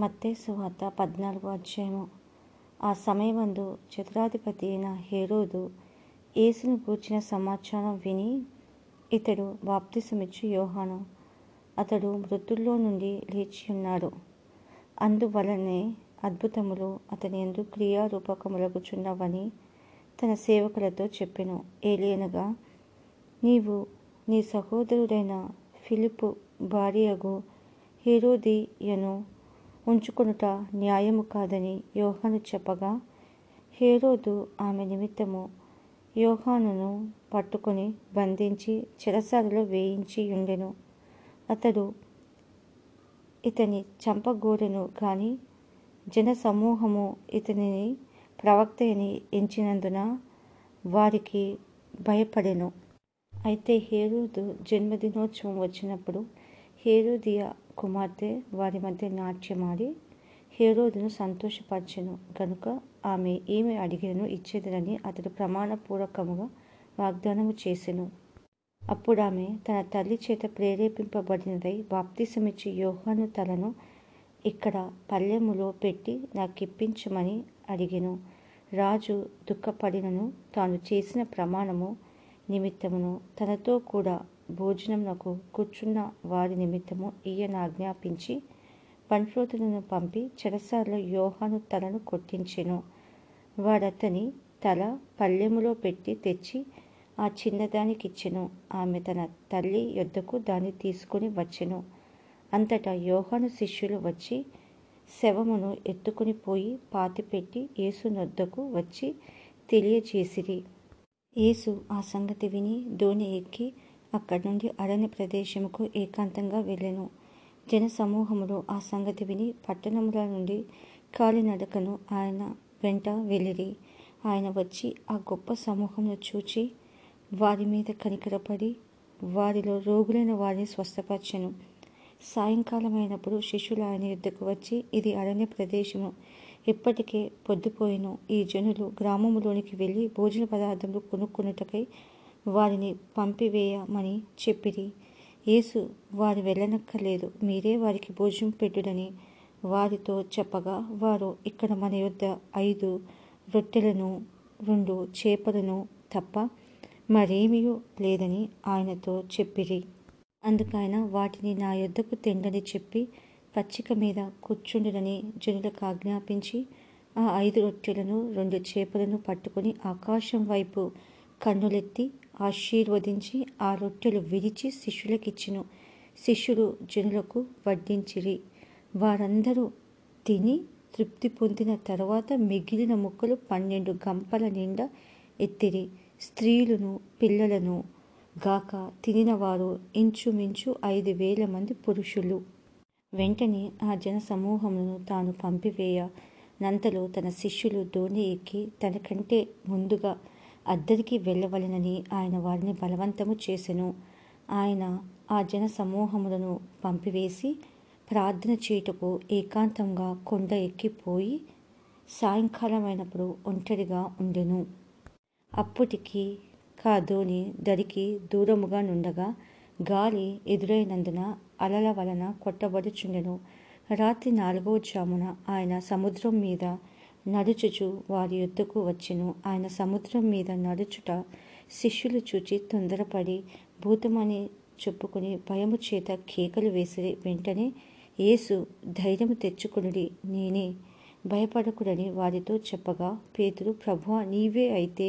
మత్తయి సువార్త పద్నాలుగో అధ్యాయము. ఆ సమయమందు చతురాధిపతి అయిన హేరోదు యేసును గూర్చిన సమాచారం విని ఇతడు బాప్తిసమిచ్చు యోహాను. అతడు మృతుల్లో నుండి లేచి ఉన్నాడు. అందువలనే అద్భుతములు అతని ఎందు క్రియారూపకములగుచున్నవని తన సేవకులతో చెప్పెను. ఏలియనగా నీవు నీ సహోదరుడైన ఫిలిపు భార్యగు హీరోదియను ఉంచుకొనుట న్యాయము కాదని యోహాను చెప్పగా హేరోదు ఆమె నిమిత్తము యోహానును పట్టుకొని బంధించి చెరసాలలో వేయించి ఉండెను అతడు ఇతని చంపగోరెను కానీ జన సమూహము ఇతనిని ప్రవక్తని ఎంచినందున వారికి భయపడెను. అయితే హేరోదు జన్మదినోత్సవం వచ్చినప్పుడు హేరోదియ కుమార్తె వారి మధ్య నాట్యమాడి హేరోదును సంతోషపరచెను. కనుక ఆమె ఏమి అడిగినను ఇచ్చేదనని అతడు ప్రమాణపూర్వకముగా వాగ్దానము చేసెను. అప్పుడు ఆమె తన తల్లి చేత ప్రేరేపింపబడినదై బాప్తిసమిచ్చి యోహాను తలను ఇక్కడ పల్లెములో పెట్టి నాకిప్పించమని అడిగెను. రాజు దుఃఖపడినను తాను చేసిన ప్రమాణము నిమిత్తమును తనతో కూడా భోజనమునకు కూర్చున్న వారి నిమిత్తము ఈయన ఆజ్ఞాపించి పంట్రోతులను పంపి చెరసాలలో యోహాను తలను కొట్టించెను. వాడతని తల పల్లెములో పెట్టి తెచ్చి ఆ చిన్నదానికిచ్చెను. ఆమె తన తల్లి యొద్దకు దాన్ని తీసుకుని వచ్చెను. అంతటా యోహాను శిష్యులు వచ్చి శవమును ఎత్తుకుని పోయి పాతిపెట్టి యేసు నొద్దకు వచ్చి తెలియజేసిరి. యేసు ఆ సంగతి విని దోణి ఎక్కి అక్కడి నుండి అరణ్య ప్రదేశముకు ఏకాంతంగా వెళ్ళెను. జనసమూహములు ఆ సంగతి విని పట్టణముల నుండి కాలినడకను ఆయన వెంట వెళ్ళిరి. ఆయన వచ్చి ఆ గొప్ప సమూహమును చూచి వారి మీద కనికరపడి వారిలో రోగులైన వారిని స్వస్థపరచను. సాయంకాలమైనప్పుడు శిష్యులు ఆయన యుద్ధకు వచ్చి ఇది అరణ్య ప్రదేశము. ఇప్పటికే పొద్దుపోయిన. ఈ జనులు గ్రామములోనికి వెళ్ళి భోజన పదార్థములు కొనుక్కున్నటకై వారిని పంపివేయమని చెప్పిరి. యేసు వారు వెళ్ళనక్కర్లేదు. మీరే వారికి భోజనం పెట్టుడని వారితో చెప్పగా వారు ఇక్కడ మన యొద్ద ఐదు రొట్టెలను రెండు చేపలను తప్ప మరేమీ లేదని ఆయనతో చెప్పిరి. అందుకైన వాటిని నా యొద్దకు తెండని చెప్పి పచ్చిక మీద కూర్చుండునని జనులకు ఆజ్ఞాపించి ఆ ఐదు రొట్టెలను రెండు చేపలను పట్టుకొని ఆకాశం వైపు కన్నులెత్తి ఆశీర్వదించి ఆ రొట్టెలు విరిచి శిష్యులకిచ్చెను. శిష్యులు జనులకు వడ్డించిరి. వారందరూ తిని తృప్తి పొందిన తర్వాత మిగిలిన ముక్కలు పన్నెండు గంపల నిండా ఎత్తిరి. స్త్రీలను పిల్లలను గాక తినినవారు ఇంచుమించు ఐదు వేల మంది పురుషులు. వెంటనే ఆ జన సమూహమును తాను పంపివేయ. నంతలో తన శిష్యులు దోణి ఎక్కి తనకంటే ముందుగా అద్దరికి వెళ్ళవలెనని ఆయన వారిని బలవంతము చేసెను. ఆయన ఆ జన సమూహములను పంపివేసి ప్రార్థన చేయుటకు ఏకాంతంగా కొండ ఎక్కిపోయి సాయంకాలమైనప్పుడు ఒంటరిగా ఉండెను. అప్పటికి కాదోని దరికి దూరముగా నుండగా గాలి ఎదురైనందున అలల వలన కొట్టబడుచుండెను. రాత్రి నాలుగవ జామున ఆయన సముద్రం మీద నడుచుచు వారి యొద్దకు వచ్చెను. ఆయన సముద్రం మీద నడుచుట శిష్యులు చూచి తొందరపడి భూతమని చెప్పుకుని భయము చేత కేకలు వేసిరి. వెంటనే యేసు ధైర్యము తెచ్చుకునుడి నేనే భయపడకుడని వారితో చెప్పగా పేతురు ప్రభు నీవే అయితే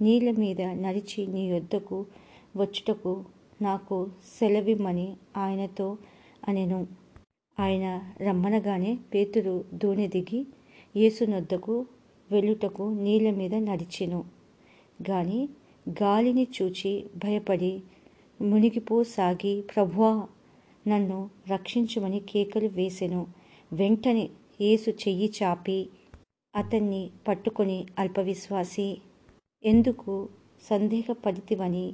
నీళ్ళ మీద నడిచి నీ యొద్దకు వచ్చుటకు నాకు సెలవిమ్మని ఆయనతో అనెను. ఆయన రమ్మనగానే పేతురు దోణి దిగి యేసునొద్దకు వెళ్ళుటకు నీళ్ళ మీద నడిచెను. గాని గాలిని చూచి భయపడి మునిగిపోసాగి ప్రభువా నన్ను రక్షించుమని కేకలు వేసెను. వెంటనే యేసు చెయ్యి చాపి అతన్ని పట్టుకొని అల్పవిశ్వాసి ఎందుకు సందేహపడితివని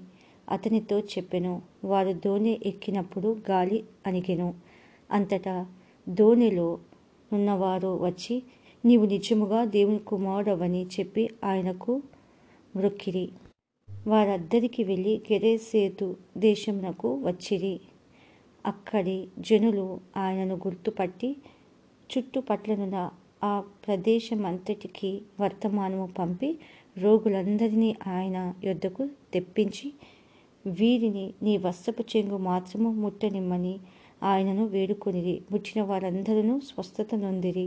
అతనితో చెప్పెను. వారు దోణి ఎక్కినప్పుడు గాలి అణిగెను. అంతటా దోణిలో ఉన్నవారు వచ్చి నీవు నిజముగా దేవుని కుమారుడవని చెప్పి ఆయనకు మ్రొక్కిరి. వారద్దరికి వెళ్ళి గెరేసేతు దేశమునకు వచ్చిరి. అక్కడి జనులు ఆయనను గుర్తుపట్టి చుట్టుపట్లనున్న ఆ ప్రదేశమంతటికి వర్తమానము పంపి రోగులందరినీ ఆయన యొద్దకు తెప్పించి వీరిని నీ వస్త్రపు చెంగు మాత్రము ముట్టనిమ్మని ఆయనను వేడుకొనిరి. ముట్టిన వారందరూ స్వస్థత నొందిరి.